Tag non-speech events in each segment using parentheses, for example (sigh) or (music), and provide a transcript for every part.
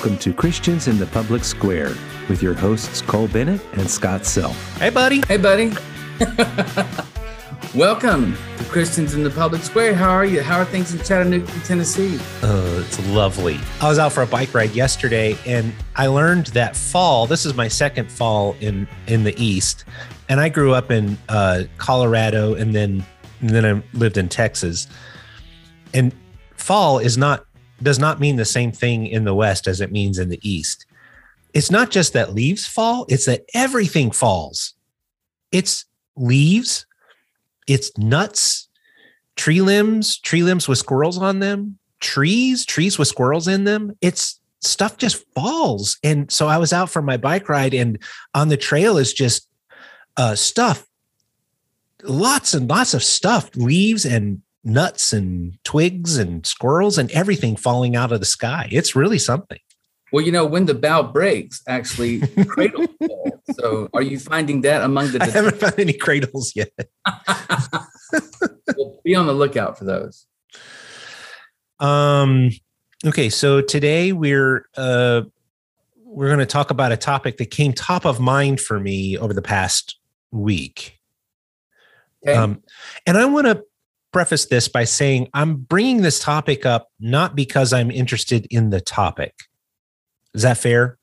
welcome to Christians in the Public Square with your hosts Cole Bennett and Scott Self. Hey, buddy. Hey, buddy. (laughs) welcome to Christians in the Public Square. How are you? How are things in Chattanooga, Tennessee? Oh, it's lovely. I was out for a bike ride yesterday and I learned that fall, this is my second fall in in the east. And I grew up in uh, Colorado and then and then I lived in Texas. And fall is not does not mean the same thing in the West as it means in the East. It's not just that leaves fall, it's that everything falls. It's leaves, it's nuts, tree limbs, tree limbs with squirrels on them, trees, trees with squirrels in them. It's stuff just falls. And so I was out for my bike ride, and on the trail is just uh, stuff, lots and lots of stuff, leaves and nuts and twigs and squirrels and everything falling out of the sky. It's really something. Well, you know, when the bough breaks, actually (laughs) cradles fall. So are you finding that among the I haven't found any cradles yet. well, be on the lookout for those. Um okay, so today we're uh we're going to talk about a topic that came top of mind for me over the past week. Okay. Um, and I want to preface this by saying I'm bringing this topic up not because I'm interested in the topic. Is that fair?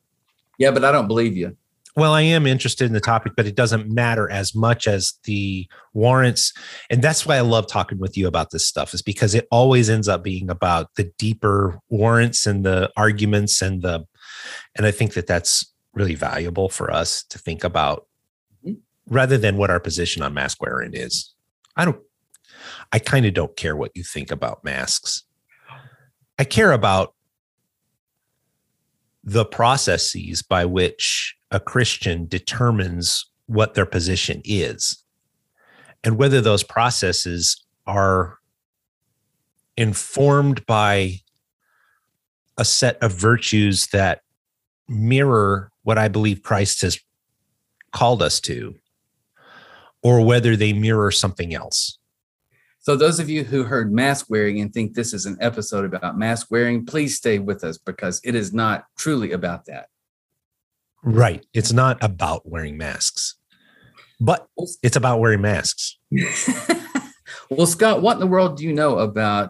Yeah, but I don't believe you. Well, I am interested in the topic, but it doesn't matter as much as the warrants. And that's why I love talking with you about this stuff, is because it always ends up being about the deeper warrants and the arguments and the, and I think that that's really valuable for us to think about mm-hmm. rather than what our position on mask wearing is. I don't I kind of don't care what you think about masks. I care about the processes by which a Christian determines what their position is and whether those processes are informed by a set of virtues that mirror what I believe Christ has called us to, or whether they mirror something else. So, those of you who heard mask wearing and think this is an episode about mask wearing, please stay with us because it is not truly about that. Right. It's not about wearing masks, but it's about wearing masks. (laughs) well, Scott, what in the world do you know about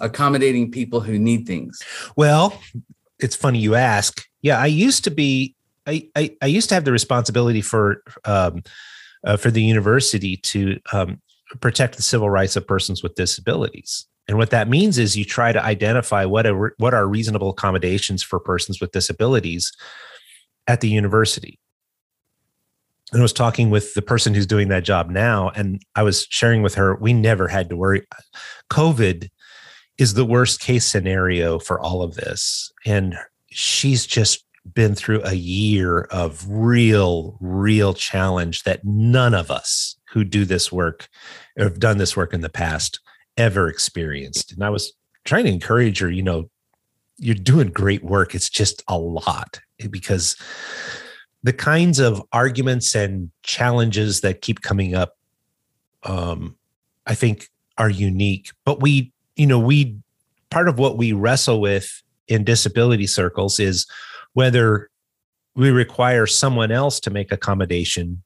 accommodating people who need things? Well, it's funny you ask. Yeah, I used to be, I, I, I used to have the responsibility for, um, uh, for the university to um, protect the civil rights of persons with disabilities. And what that means is you try to identify what are, what are reasonable accommodations for persons with disabilities at the university. And I was talking with the person who's doing that job now, and I was sharing with her, we never had to worry. COVID is the worst case scenario for all of this. And she's just been through a year of real, real challenge that none of us who do this work or have done this work in the past ever experienced. And I was trying to encourage her, you know, you're doing great work. It's just a lot because the kinds of arguments and challenges that keep coming up, um, I think are unique. But we, you know, we part of what we wrestle with in disability circles is whether we require someone else to make accommodation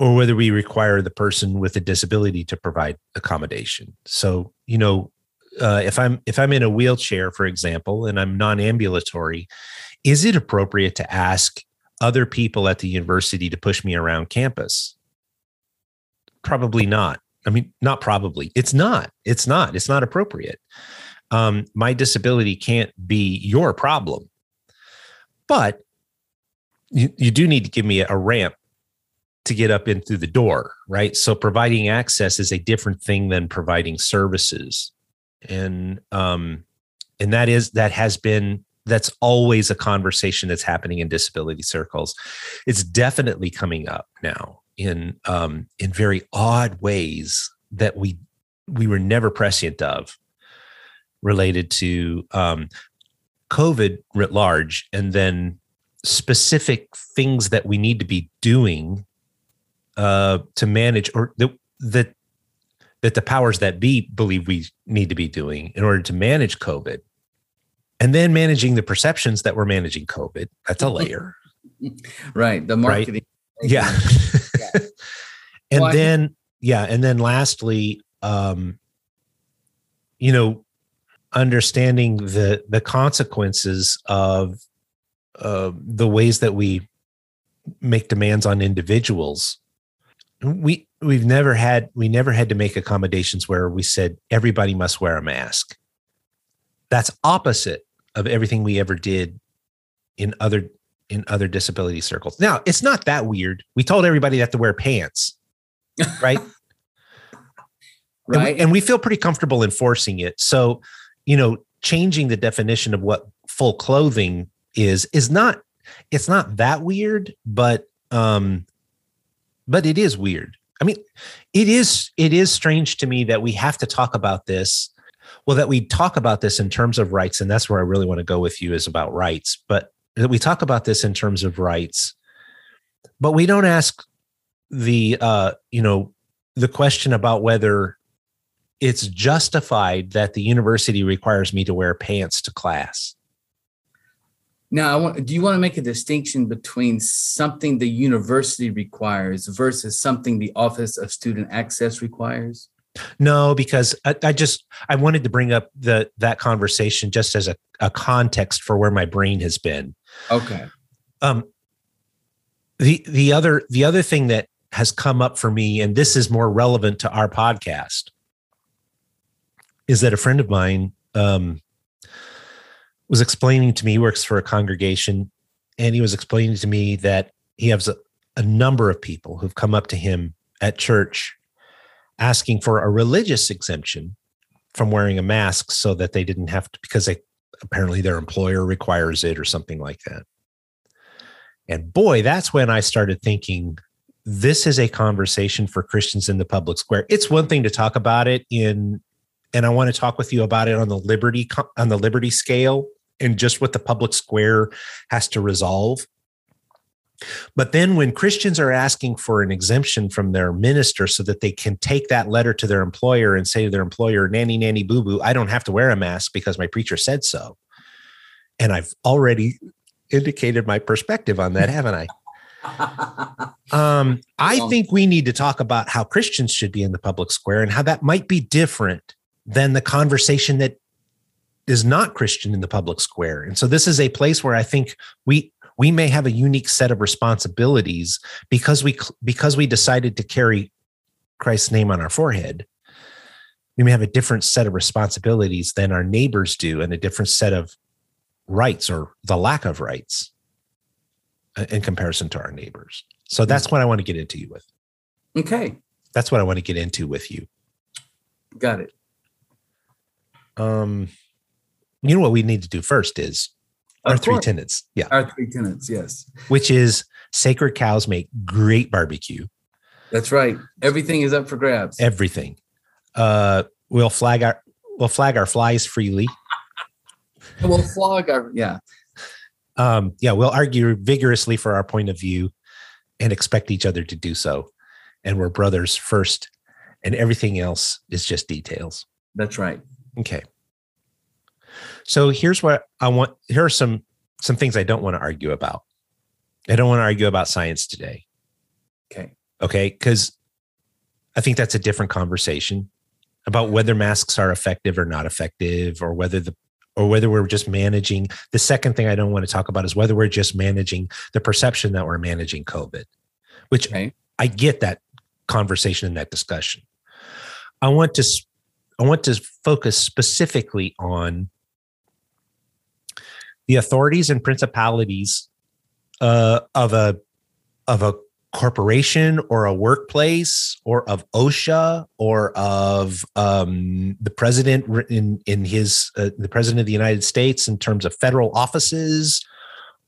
or whether we require the person with a disability to provide accommodation. So, you know, uh, if I'm if I'm in a wheelchair, for example, and I'm non-ambulatory, is it appropriate to ask other people at the university to push me around campus? Probably not. I mean, not probably. It's not. It's not. It's not appropriate. Um, my disability can't be your problem, but you, you do need to give me a ramp to get up in through the door, right? So providing access is a different thing than providing services. And um and that is that has been that's always a conversation that's happening in disability circles. It's definitely coming up now in um in very odd ways that we we were never prescient of related to um COVID writ large and then specific things that we need to be doing uh, to manage or that that that the powers that be believe we need to be doing in order to manage COVID. and then managing the perceptions that we're managing COVID. That's a (laughs) layer. right. The marketing. Right. Yeah. (laughs) yeah. (laughs) and well, then, yeah. And then lastly, um, you know, understanding the the consequences of uh, the ways that we make demands on individuals we we've never had we never had to make accommodations where we said everybody must wear a mask. That's opposite of everything we ever did in other in other disability circles. Now it's not that weird. We told everybody they have to wear pants right? (laughs) Right and we, and we feel pretty comfortable enforcing it. So you know changing the definition of what full clothing is is not it's not that weird but um but it is weird. I mean, it is it is strange to me that we have to talk about this. Well, that we talk about this in terms of rights, and that's where I really want to go with you is about rights. But that we talk about this in terms of rights, but we don't ask the uh, you know the question about whether it's justified that the university requires me to wear pants to class. Now, I want, do you want to make a distinction between something the university requires versus something the Office of Student Access requires? No, because I, I, just I wanted to bring up the that conversation just as a, a context for where my brain has been. Okay. Um the the other the other thing that has come up for me, and this is more relevant to our podcast, is that a friend of mine um was explaining to me, he works for a congregation, and he was explaining to me that he has a, a number of people who've come up to him at church asking for a religious exemption from wearing a mask so that they didn't have to, because they apparently their employer requires it or something like that. And boy, that's when I started thinking this is a conversation for Christians in the public square. It's one thing to talk about it in and I want to talk with you about it on the liberty on the liberty scale and just what the public square has to resolve. But then when Christians are asking for an exemption from their minister so that they can take that letter to their employer and say to their employer, nanny, nanny, boo boo, I don't have to wear a mask because my preacher said so. And I've already indicated my perspective on that, haven't I? (laughs) um, I think we need to talk about how Christians should be in the public square and how that might be different than the conversation that is not Christian in the public square. And so this is a place where I think we we may have a unique set of responsibilities because we because we decided to carry Christ's name on our forehead. We may have a different set of responsibilities than our neighbors do and a different set of rights or the lack of rights uh, in comparison to our neighbors. So that's what I want to get into you with. Okay. That's what I want to get into with you. Got it. Um you know what we need to do first is our three tenets. Yeah. Our three tenets, yes. Which is sacred cows make great barbecue. That's right. Everything is up for grabs. Everything. Uh we'll flag our we'll flag our flies freely. (laughs) we'll flog our yeah. Um, yeah, we'll argue vigorously for our point of view and expect each other to do so. And we're brothers first, and everything else is just details. That's right. Okay. So here's what I want. Here are some some things I don't want to argue about. I don't want to argue about science today. Okay. Okay, because I think that's a different conversation about whether masks are effective or not effective, or whether the or whether we're just managing. The second thing I don't want to talk about is whether we're just managing the perception that we're managing COVID, which okay. I get that conversation and that discussion. I want to I want to focus specifically on the authorities and principalities uh, of a of a corporation or a workplace or of OSHA or of um, the president in in his uh, the president of the United States in terms of federal offices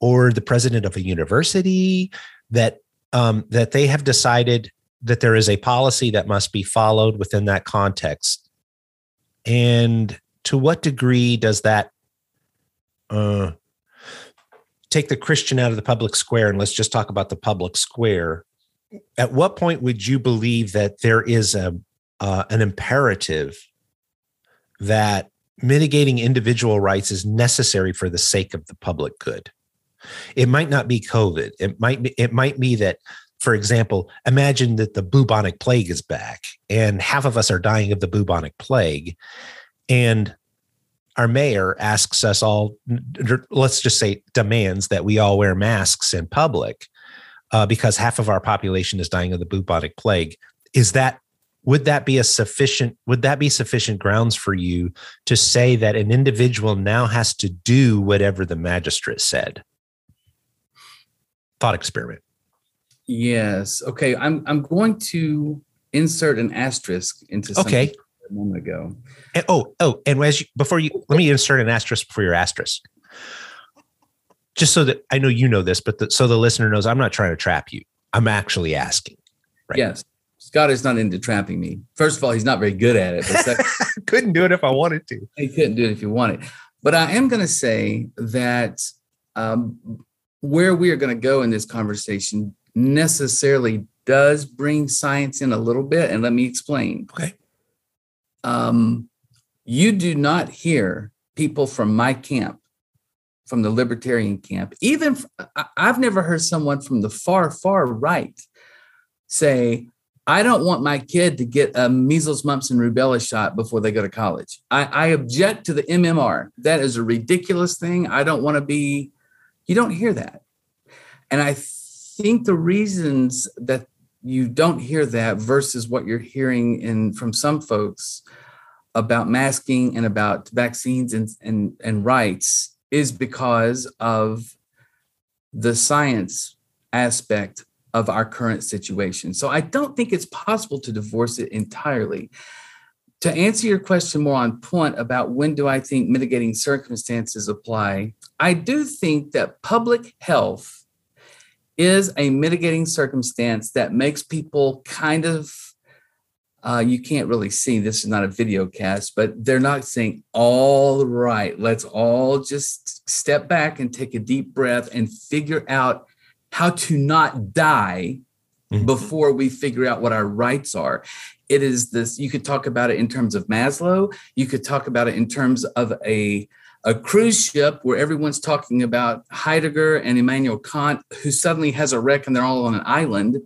or the president of a university that um, that they have decided that there is a policy that must be followed within that context. And to what degree does that uh, take the Christian out of the public square and let's just talk about the public square. At what point would you believe that there is a uh, an imperative that mitigating individual rights is necessary for the sake of the public good. It might not be COVID. It might be, it might be that, for example, imagine that the bubonic plague is back and half of us are dying of the bubonic plague. And our mayor asks us all, let's just say demands that we all wear masks in public uh, because half of our population is dying of the bubonic plague. Is that would that be a sufficient would that be sufficient grounds for you to say that an individual now has to do whatever the magistrate said? Thought experiment. Yes. Okay i'm i'm going to insert an asterisk into something. okay a moment ago and, oh oh and as you before you let me insert an asterisk before your asterisk just so that i know you know this but the, so the listener knows i'm not trying to trap you i'm actually asking right yes Scott is not into trapping me. First of all, he's not very good at it. Second, (laughs) couldn't do it if I wanted to. He couldn't do it if he wanted. But I am going to say that um, where we are going to go in this conversation necessarily does bring science in a little bit. And let me explain. Okay. Um, you do not hear people from my camp, from the libertarian camp, even I've never heard someone from the far, far right say, I don't want my kid to get a measles, mumps, and rubella shot before they go to college. I, I object to the MMR. That is a ridiculous thing. I don't want to be, you don't hear that. And I think the reasons that you don't hear that versus what you're hearing in from some folks about masking and about vaccines and, and, and rights is because of the science aspect of our current situation. So I don't think it's possible to divorce it entirely. To answer your question more on point about when do I think mitigating circumstances apply, I do think that public health is a mitigating circumstance that makes people kind of uh, you can't really see this is not a video cast but they're not saying all right let's all just step back and take a deep breath and figure out how to not die mm-hmm. before we figure out what our rights are. It is this, you could talk about it in terms of Maslow, you could talk about it in terms of a a cruise ship where everyone's talking about Heidegger and Immanuel Kant, who suddenly has a wreck and they're all on an island.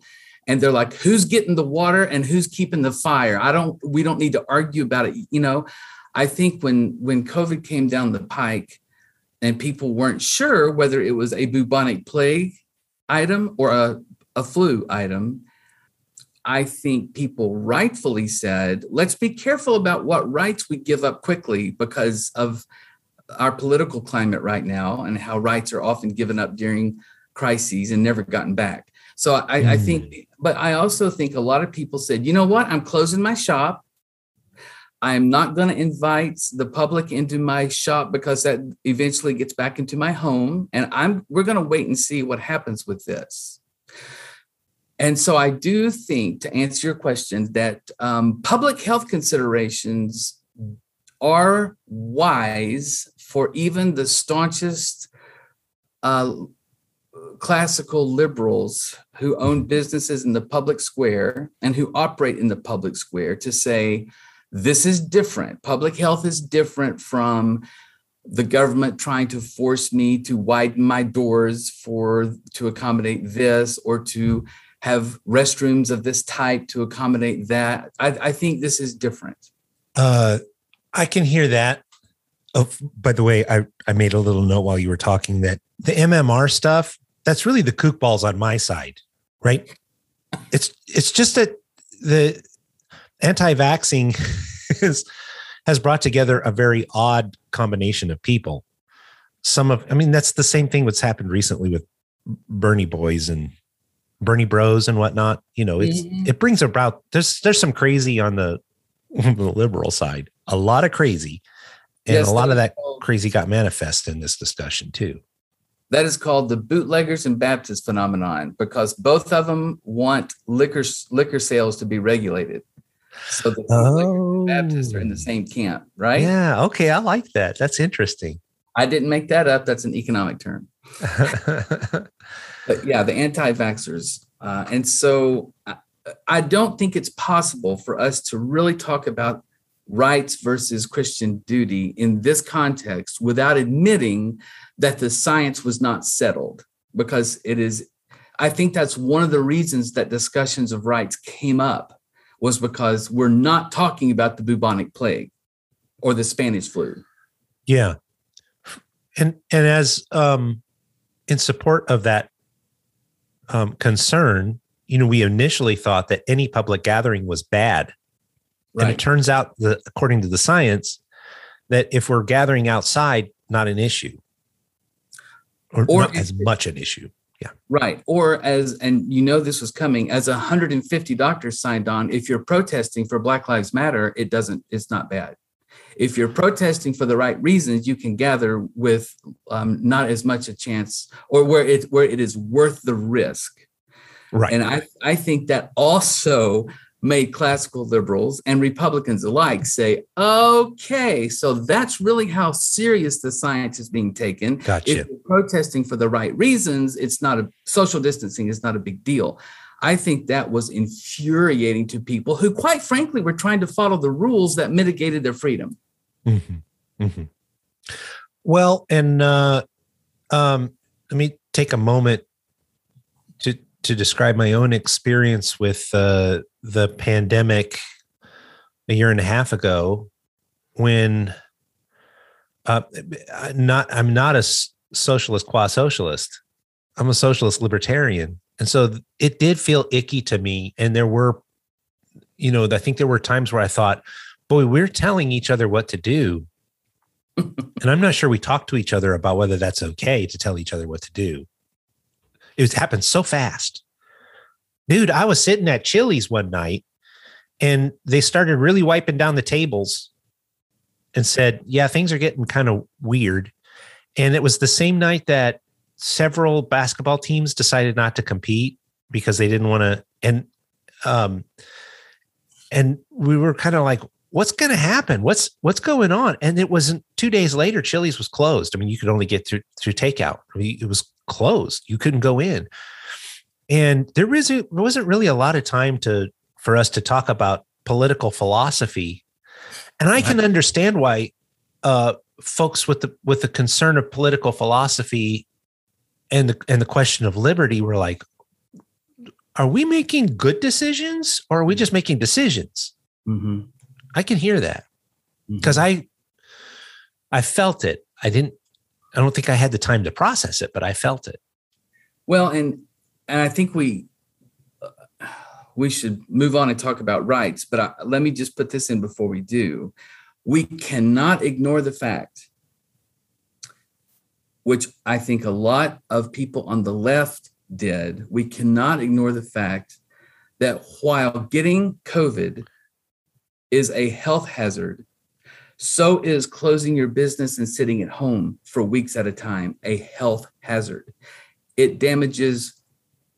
And they're like, who's getting the water and who's keeping the fire? I don't, we don't need to argue about it. You know, I think when when COVID came down the pike and people weren't sure whether it was a bubonic plague item or a, a flu item, I think people rightfully said, let's be careful about what rights we give up quickly because of our political climate right now and how rights are often given up during crises and never gotten back. So I, mm. I think, hmm. but I also think a lot of people said, you know what, I'm closing my shop. I'm not going to invite the public into my shop because that eventually gets back into my home. And I'm we're going to wait and see what happens with this. And so I do think, to answer your question, that um, public health considerations are wise for even the staunchest uh, classical liberals who own businesses in the public square and who operate in the public square to say, this is different. Public health is different from the government trying to force me to widen my doors for to accommodate this or to have restrooms of this type to accommodate that. I, I think this is different. Uh, I can hear that. Oh, by the way, I, I made a little note while you were talking that the MMR stuff, that's really the kook balls on my side, right? It's it's just that the anti-vaxxing (laughs) is, has brought together a very odd combination of people. Some of, I mean, that's the same thing what's happened recently with Bernie boys and Bernie bros and whatnot. You know, it's mm-hmm. it brings about there's there's some crazy on the, (laughs) the liberal side, a lot of crazy, and yes, a lot of that crazy got manifest in this discussion too. That is called the bootleggers and Baptist phenomenon because both of them want liquor liquor sales to be regulated. So the oh. Baptists are in the same camp, right? Yeah. Okay. I like that. That's interesting. I didn't make that up. That's an economic term. (laughs) but yeah, the anti-vaxxers. Uh, and so I, I don't think it's possible for us to really talk about rights versus Christian duty in this context without admitting that the science was not settled because it is I think that's one of the reasons that discussions of rights came up was because we're not talking about the bubonic plague or the Spanish flu. Yeah. And and as um in support of that um concern, you know, we initially thought that any public gathering was bad. Right. And it turns out that according to the science, that if we're gathering outside, not an issue. Or, or not as much an issue. Yeah. Right. Or as, and you know, this was coming as 150 doctors signed on. If you're protesting for Black Lives Matter, it doesn't, it's not bad. If you're protesting for the right reasons, you can gather with um, not as much a chance or where it, where it is worth the risk. Right. And I, I think that also made classical liberals and Republicans alike say, okay, so that's really how serious the science is being taken. Gotcha. If you're protesting for the right reasons, it's not a social distancing is not a big deal. I think that was infuriating to people who, quite frankly, were trying to follow the rules that mitigated their freedom. Mm-hmm. Mm-hmm. Well, and uh, um, let me take a moment to describe my own experience with uh, the pandemic a year and a half ago when uh, not I'm not a socialist qua socialist. I'm a socialist libertarian. And so it did feel icky to me. And there were, you know, I think there were times where I thought, boy, we're telling each other what to do. (laughs) and I'm not sure we talked to each other about whether that's okay to tell each other what to do. It happened so fast. Dude, I was sitting at Chili's one night and they started really wiping down the tables and said, Yeah, things are getting kind of weird. And it was the same night that several basketball teams decided not to compete because they didn't want to. And, um, and we were kind of like, what's going to happen? What's what's going on? And it wasn't two days later. Chili's was closed. I mean, you could only get through through takeout. It was closed. You couldn't go in and there wasn't wasn't really a lot of time to for us to talk about political philosophy and i can understand why uh, folks with the with the concern of political philosophy and the and the question of liberty were like are we making good decisions or are we just making decisions mm-hmm. i can hear that because mm-hmm. i i felt it i didn't i don't think i had the time to process it but i felt it well and and I think we uh, we should move on and talk about rights. But I, let me just put this in before we do. We cannot ignore the fact, which I think a lot of people on the left did. We cannot ignore the fact that while getting COVID is a health hazard, so is closing your business and sitting at home for weeks at a time a health hazard. It damages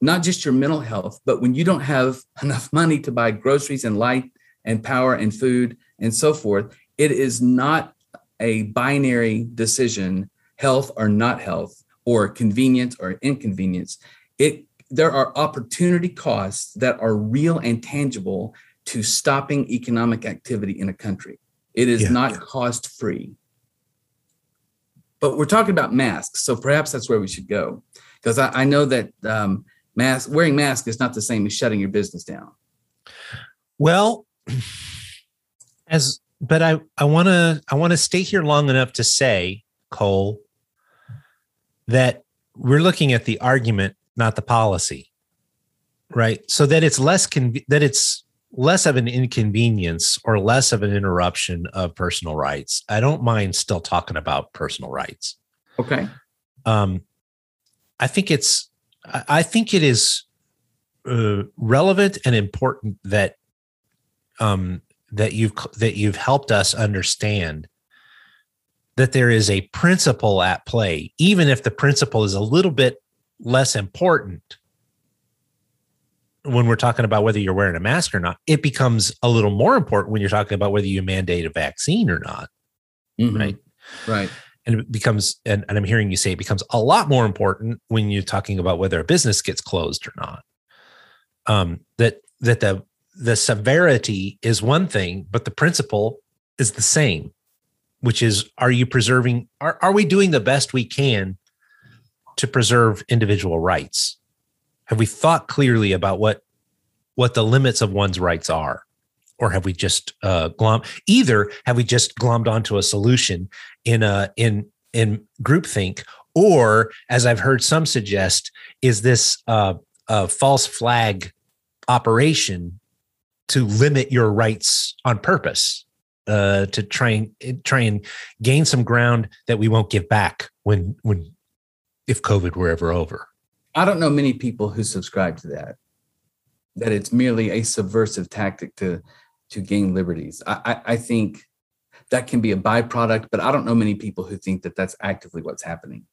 not just your mental health, but when you don't have (laughs) enough money to buy groceries and light and power and food and so forth, it is not a binary decision, health or not health, or convenience or inconvenience. It there are opportunity costs that are real and tangible to stopping economic activity in a country. It is yeah, not yeah. cost free. But we're talking about masks, so perhaps that's where we should go, because I, I know that um, mask wearing mask is not the same as shutting your business down well (clears throat) as but i i want to i want to stay here long enough to say cole that we're looking at the argument not the policy right so that it's less con- that it's less of an inconvenience or less of an interruption of personal rights. I don't mind still talking about personal rights. Okay. Um i think it's I think it is uh, relevant and important that um, that you've that you've helped us understand that there is a principle at play, even if the principle is a little bit less important when we're talking about whether you're wearing a mask or not. It becomes a little more important when you're talking about whether you mandate a vaccine or not. Mm-hmm. Right. Right and it becomes and, and i'm hearing you say it becomes a lot more important when you're talking about whether a business gets closed or not um, that that the the severity is one thing but the principle is the same, which is are you preserving are, are we doing the best we can to preserve individual rights? Have we thought clearly about what what the limits of one's rights are? Or have we just uh glom either have we just glommed onto a solution in a in in groupthink, or as I've heard some suggest, is this uh, a false flag operation to limit your rights on purpose uh, to try and try and gain some ground that we won't give back when when if COVID were ever over. I don't know many people who subscribe to that. That it's merely a subversive tactic to to gain liberties. I, I, I think that can be a byproduct, but I don't know many people who think that that's actively what's happening.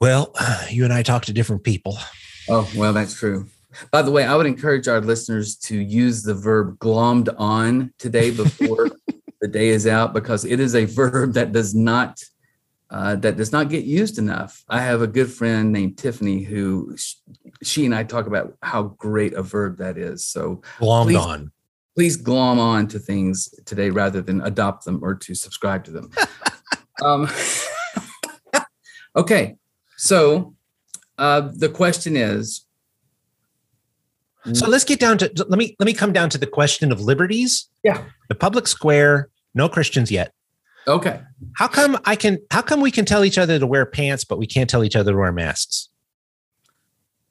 Well, (sighs) you and I talk to different people. Oh, well, that's true. By the way, I would encourage our listeners to use the verb glommed on today before (laughs) the day is out because it is a verb that does not uh, that does not get used enough. I have a good friend named Tiffany who she and I talk about how great a verb that is. So glommed please, on. Please glom on to things today rather than adopt them or to subscribe to them. (laughs) um, (laughs) okay, so uh, the question is so let's get down to let me let me come down to the question of liberties. Yeah. The public square, no Christians yet. Okay. How come I can how come we can tell each other to wear pants, but we can't tell each other to wear masks?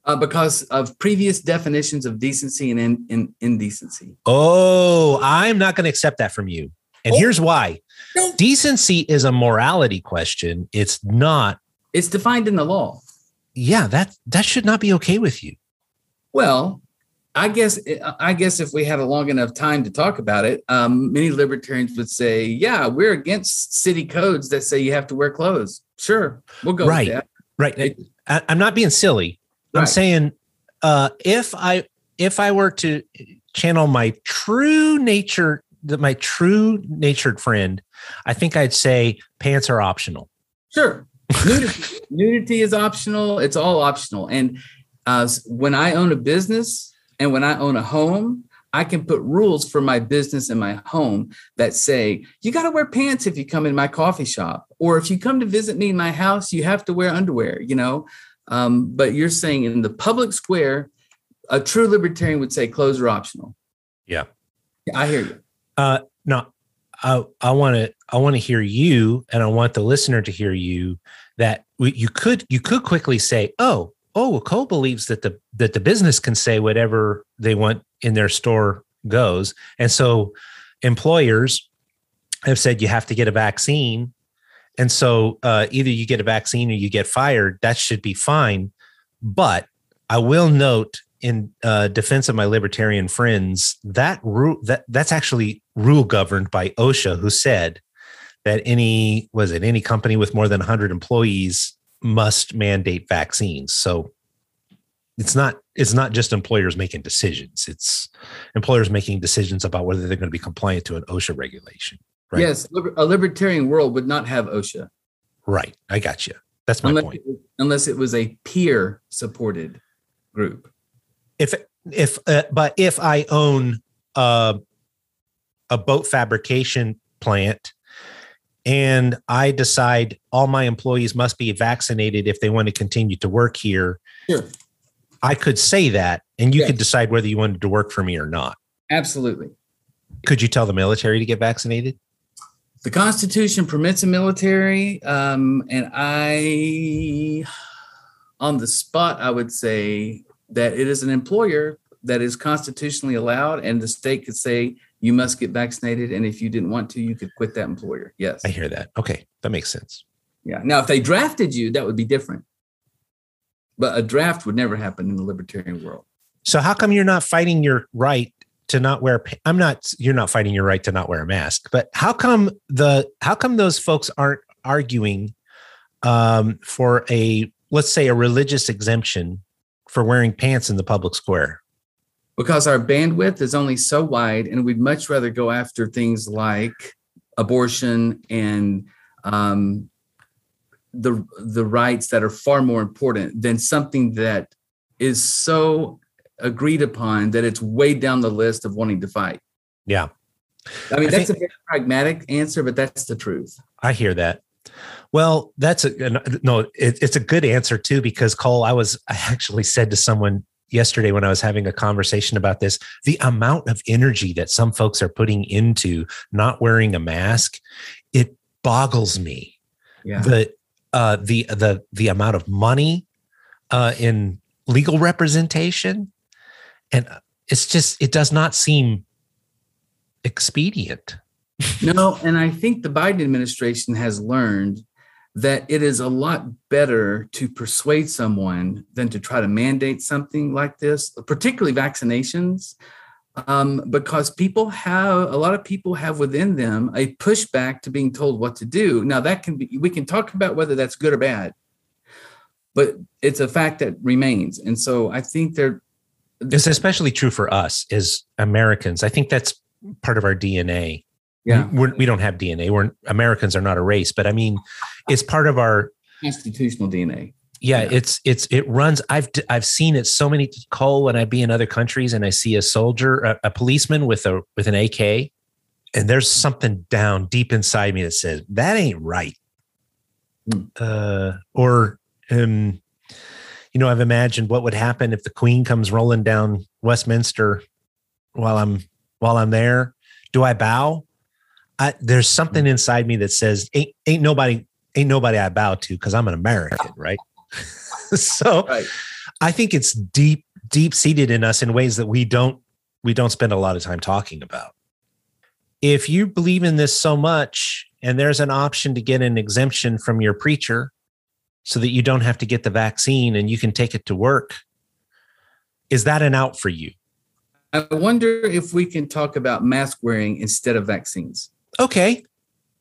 Uh, because of previous definitions of decency and in, in, indecency. Oh, I'm not going to accept that from you. And oh. here's why. No. Decency is a morality question. It's not. It's defined in the law. Yeah, that that should not be okay with you. Well, I guess I guess if we had a long enough time to talk about it, um, many libertarians would say, "Yeah, we're against city codes that say you have to wear clothes." Sure, we'll go right, right. I, am not being silly. Right. I'm saying uh, if I if I were to channel my true nature, my true natured friend, I think I'd say pants are optional. Sure, nudity, (laughs) nudity is optional. It's all optional, and uh, when I own a business and when I own a home, I can put rules for my business and my home that say, you got to wear pants if you come in my coffee shop. Or if you come to visit me in my house, you have to wear underwear, you know? Um, but you're saying in the public square, a true libertarian would say clothes are optional. Yeah. I hear you. Uh, no, I, I want to, I want to hear you and I want the listener to hear you that we, you could, you could quickly say, oh, oh, well, Cole believes that the that the business can say whatever they want in their store goes, and so employers have said you have to get a vaccine, and so uh, either you get a vaccine or you get fired. That should be fine, but I will note in uh, defense of my libertarian friends that rule that that's actually rule governed by OSHA, who said that any was it any company with more than 100 employees must mandate vaccines. So it's not it's not just employers making decisions. It's employers making decisions about whether they're going to be compliant to an OSHA regulation. Right? Yes, a libertarian world would not have OSHA. Right. I got you. That's my unless point. It, unless it was a peer supported group. If if uh, but if I own uh, a boat fabrication plant and I decide all my employees must be vaccinated if they want to continue to work here, sure. I could say that, and you yes. could decide whether you wanted to work for me or not. Absolutely. Could you tell the military to get vaccinated? The Constitution permits a military, um, and I, on the spot, I would say that it is an employer that is constitutionally allowed, and the state could say you must get vaccinated. And if you didn't want to, you could quit that employer. Yes. I hear that. Okay. That makes sense. Yeah. Now, if they drafted you, that would be different. But a draft would never happen in the libertarian world. So how come you're not fighting your right to not wear I'm not you're not fighting your right to not wear a mask, but how come the how come those folks aren't arguing um, for a let's say a religious exemption for wearing pants in the public square? Because our bandwidth is only so wide and we'd much rather go after things like abortion and um, the the rights that are far more important than something that is so agreed upon that it's way down the list of wanting to fight yeah I mean, I that's think- a very pragmatic answer, but that's the truth. I hear that. Well, that's a no. It, it's a good answer too because Cole, I was I actually said to someone yesterday when I was having a conversation about this, the amount of energy that some folks are putting into not wearing a mask, it boggles me. Yeah. The uh, the the the amount of money uh, in legal representation, and it's just it does not seem expedient. No, and I think the Biden administration has learned that it is a lot better to persuade someone than to try to mandate something like this, particularly vaccinations, um, because people have a lot of people have within them a pushback to being told what to do. Now, that can be, we can talk about whether that's good or bad, but it's a fact that remains. And so I think they're, It's especially true for us as Americans. I think that's part of our DNA. Yeah, We're, we don't have DNA. We're Americans are not a race, but I mean, it's part of our. constitutional DNA. Yeah, Yeah. it's it's it runs. I've d- I've seen it so many. Cole, when I be in other countries and I see a soldier, a, a policeman with a with an AK, and there's something down deep inside me that says that ain't right. Hmm. Uh, or um, you know, I've imagined what would happen if the Queen comes rolling down Westminster while I'm while I'm there. Do I bow? I, there's something mm. inside me that says ain't ain't nobody ain't nobody I bow to because I'm an American, right? (laughs) so Right. I think it's deep deep seated in us in ways that we don't we don't spend a lot of time talking about. If you believe in this so much and there's an option to get an exemption from your preacher so that you don't have to get the vaccine and you can take it to work, is that an out for you? I wonder if we can talk about mask wearing instead of vaccines. Okay.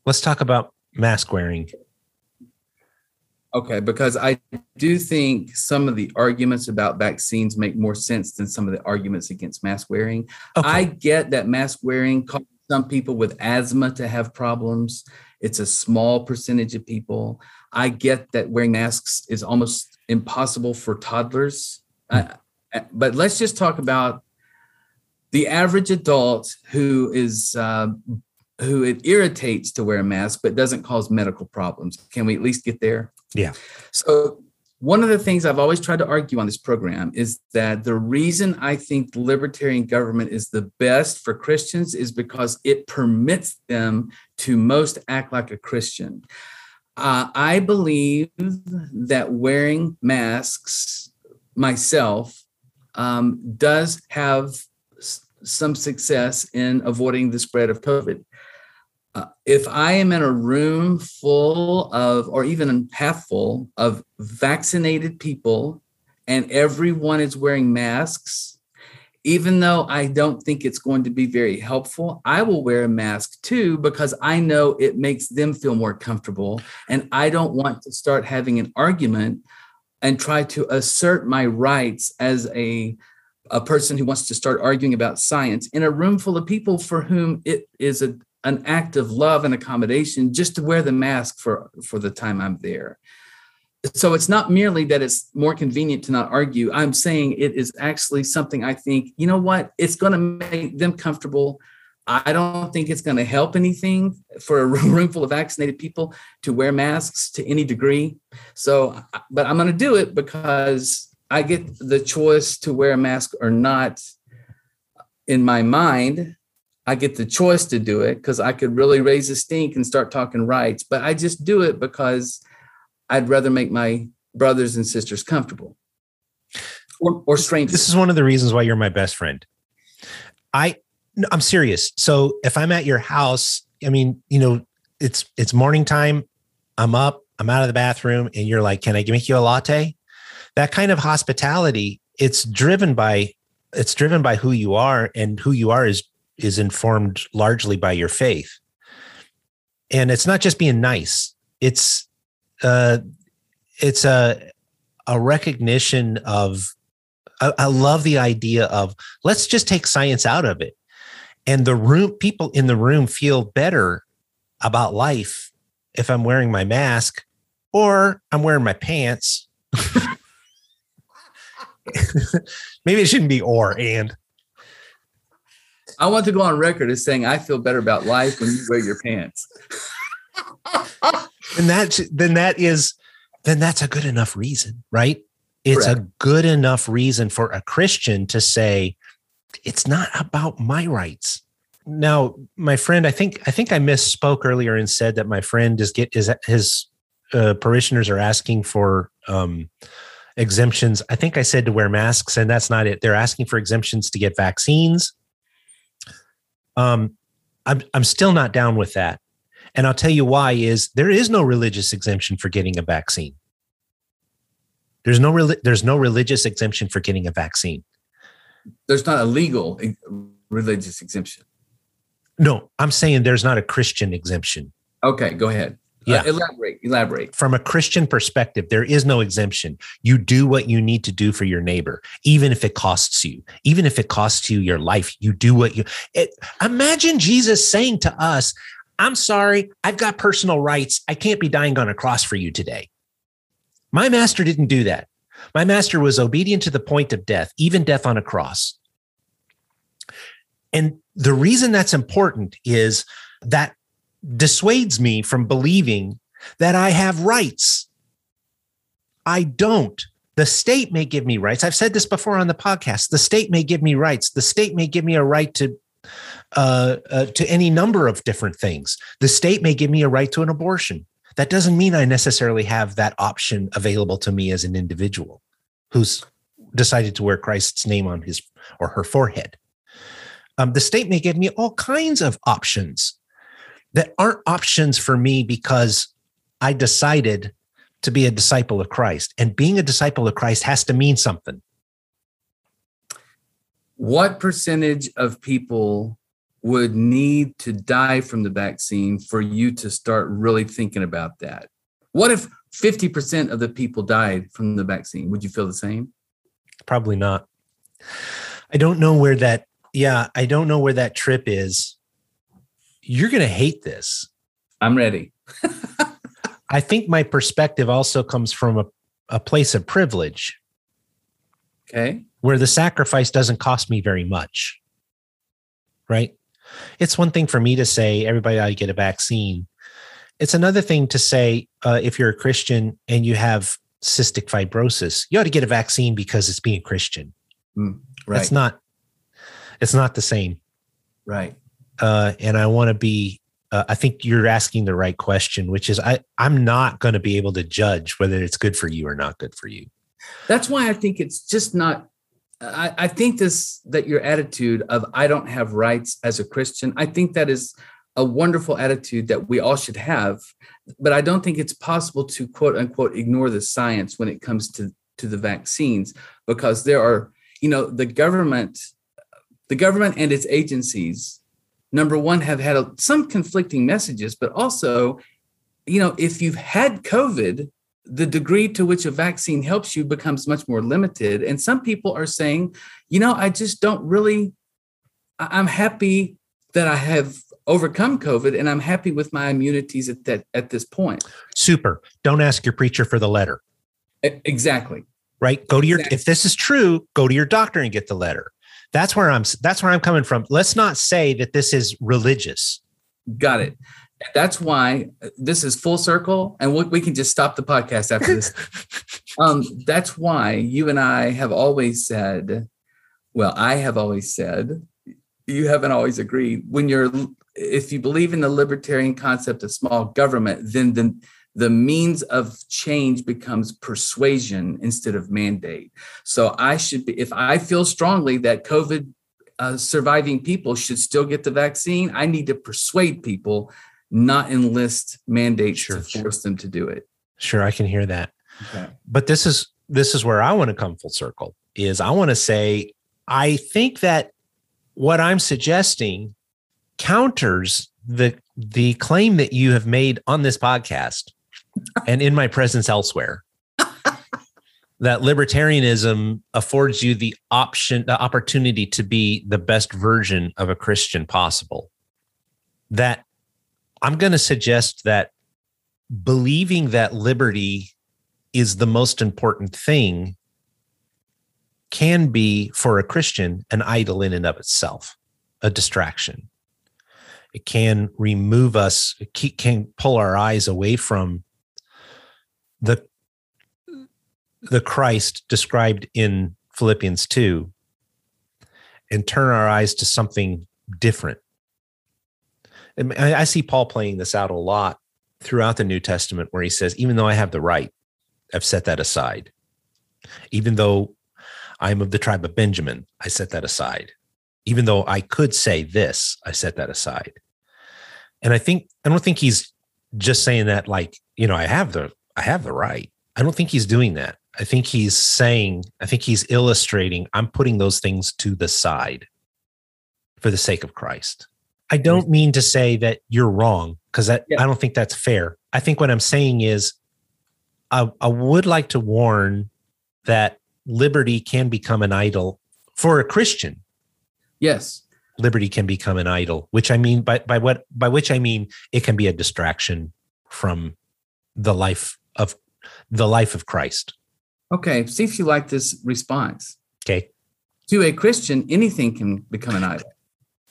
Let's talk about mask wearing. Okay, because I do think some of the arguments about vaccines make more sense than some of the arguments against mask wearing. Okay. I get that mask wearing causes some people with asthma to have problems. It's a small percentage of people. I get that wearing masks is almost impossible for toddlers. I- I- but let's just talk about the average adult who is uh, who it irritates to wear a mask but doesn't cause medical problems. Can we at least get there? Yeah. So one of the things I've always tried to argue on this program is that the reason I think libertarian government is the best for Christians is because it permits them to most act like a Christian. Uh, I believe that wearing masks myself um, does have some success in avoiding the spread of COVID. Uh, if I am in a room full of, or even half full of vaccinated people, and everyone is wearing masks, even though I don't think it's going to be very helpful, I will wear a mask too because I know it makes them feel more comfortable. And I don't want to start having an argument and try to assert my rights as a a person who wants to start arguing about science in a room full of people for whom it is a, an act of love and accommodation just to wear the mask for for the time I'm there. So it's not merely that it's more convenient to not argue. I'm saying it is actually something I think, you know what, it's going to make them comfortable. I don't think it's going to help anything for a (laughs) room full of vaccinated people to wear masks to any degree. So, but I'm going to do it because I get the choice to wear a mask or not in my mind. I get the choice to do it because I could really raise a stink and start talking rights, but I just do it because I'd rather make my brothers and sisters comfortable or, or strangers. This is one of the reasons why you're my best friend. I no, I'm serious. So if I'm at your house, I mean, you know, it's it's morning time. I'm up. I'm out of the bathroom, and you're like, "Can I make you a latte?" That kind of hospitality. It's driven by it's driven by who you are, and who you are is is informed largely by your faith. And it's not just being nice. It's uh, it's a a recognition of I, I love the idea of let's just take science out of it. And the room people in the room feel better about life if I'm wearing my mask or I'm wearing my pants. (laughs) Maybe it shouldn't be or and. I want to go on record as saying I feel better about life when you wear your pants. and that's then that is then that's a good enough reason, right? It's Correct. a good enough reason for a Christian to say, it's not about my rights. Now, my friend, I think I think I misspoke earlier and said that my friend is get is his uh, parishioners are asking for um, exemptions. I think I said to wear masks, and that's not it. They're asking for exemptions to get vaccines. Um, I'm I'm still not down with that, and I'll tell you why. Is there is no religious exemption for getting a vaccine. There's no reli- there's no religious exemption for getting a vaccine. There's not a legal religious exemption. No, I'm saying there's not a Christian exemption. Okay, go ahead. Yeah. Uh, elaborate. Elaborate. From a Christian perspective, there is no exemption. You do what you need to do for your neighbor, even if it costs you, even if it costs you your life. You do what you. It, imagine Jesus saying to us, "I'm sorry, I've got personal rights. I can't be dying on a cross for you today." My master didn't do that. My master was obedient to the point of death, even death on a cross. And the reason that's important is that dissuades me from believing that I have rights. I don't. The state may give me rights. I've said this before on the podcast. The state may give me rights. The state may give me a right to uh, uh, to any number of different things. The state may give me a right to an abortion. That doesn't mean I necessarily have that option available to me as an individual who's decided to wear Christ's name on his or her forehead. Um, the state may give me all kinds of options that aren't options for me because I decided to be a disciple of Christ. And being a disciple of Christ has to mean something. What percentage of people would need to die from the vaccine for you to start really thinking about that? What if 50% of the people died from the vaccine? Would you feel the same? Probably not. I don't know where that, yeah, I don't know where that trip is. You're going to hate this. I'm ready. (laughs) I think my perspective also comes from a, a place of privilege Okay. where the sacrifice doesn't cost me very much. Right? It's one thing for me to say everybody ought to get a vaccine. It's another thing to say uh, if you're a Christian and you have cystic fibrosis, you ought to get a vaccine because it's being Christian. Right. It's not. It's not the same. right. Uh, and I want to be. Uh, I think you're asking the right question, which is I I'm not going to be able to judge whether it's good for you or not good for you. That's why I think it's just not. I, I think this that your attitude of I don't have rights as a Christian, I think that is a wonderful attitude that we all should have. But I don't think it's possible to quote unquote ignore the science when it comes to, to the vaccines, because there are, you know, the government, the government and its agencies, number one, have had a, some conflicting messages, but also, you know, if you've had COVID, the degree to which a vaccine helps you becomes much more limited. And some people are saying, you know, I just don't really, I'm happy that I have overcome COVID and I'm happy with my immunities at that at this point. Super. Don't ask your preacher for the letter. Exactly. right go to your Exactly. if this is true go to your doctor and get the letter that's where i'm that's where i'm coming from let's not say that this is religious Got it. That's why uh, this is full circle, and we, we can just stop the podcast after this. (laughs) um, that's why you and I have always said, well, I have always said, you haven't always agreed. When you're, if you believe in the libertarian concept of small government, then the the means of change becomes persuasion instead of mandate. So I should be, if I feel strongly that COVID uh, surviving people should still get the vaccine, I need to persuade people, not enlist mandates Sure, to sure. force them to do it. sure i can hear that Okay. but this is this is where i want to come full circle is i want to say i think that what i'm suggesting counters the the claim that you have made on this podcast and in my presence elsewhere (laughs) that libertarianism affords you the option the opportunity to be the best version of a christian possible that i'm going to suggest that believing that liberty is the most important thing can be for a christian an idol in and of itself a distraction. It can remove us, it can pull our eyes away from the the Christ described in Philippians 2 and turn our eyes to something different. And I see Paul playing this out a lot throughout the New Testament where he says, even though I have the right, I've set that aside. Even though I'm of the tribe of Benjamin, I set that aside. Even though I could say this, I set that aside. And I think I don't think he's just saying that like, you know, I have the I have the right. I don't think he's doing that. I think he's saying, I think he's illustrating, I'm putting those things to the side for the sake of Christ. I don't mean to say that you're wrong because yeah. I don't think that's fair. I think what I'm saying is I, I would like to warn that liberty can become an idol for a Christian. Yes. Liberty can become an idol, which I mean by, by what by which I mean it can be a distraction from the life of the life of Christ. Okay, see if you like this response. Okay. To a Christian, anything can become an idol.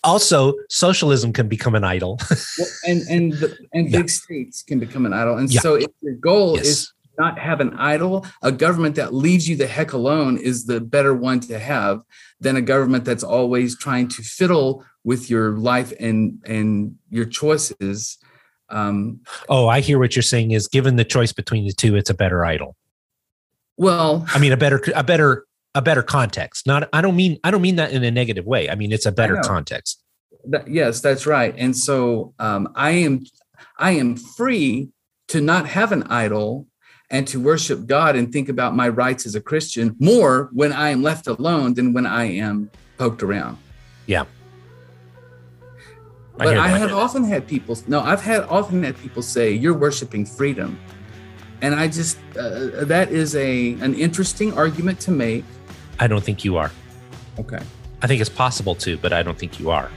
Also, socialism can become an idol. (laughs) well, and and the, and yeah. big states can become an idol. And yeah. so, if your goal yes. is not have an idol, a government that leaves you the heck alone is the better one to have than a government that's always trying to fiddle with your life and and your choices. Um, oh, I hear what you're saying. Is given the choice between the two, it's a better idol. Well, I mean, a better, a better, a better context. Not, I don't mean, I don't mean that in a negative way. I mean, it's a better context. That, yes, that's right. And so um, I am, I am free to not have an idol and to worship God and think about my rights as a Christian more when I am left alone than when I am poked around. Yeah. I but I have often had people, no, I've had often had people say, you're worshiping freedom and I just uh, that is a an interesting argument to make. I don't think you are. Okay. I think it's possible to, but I don't think you are.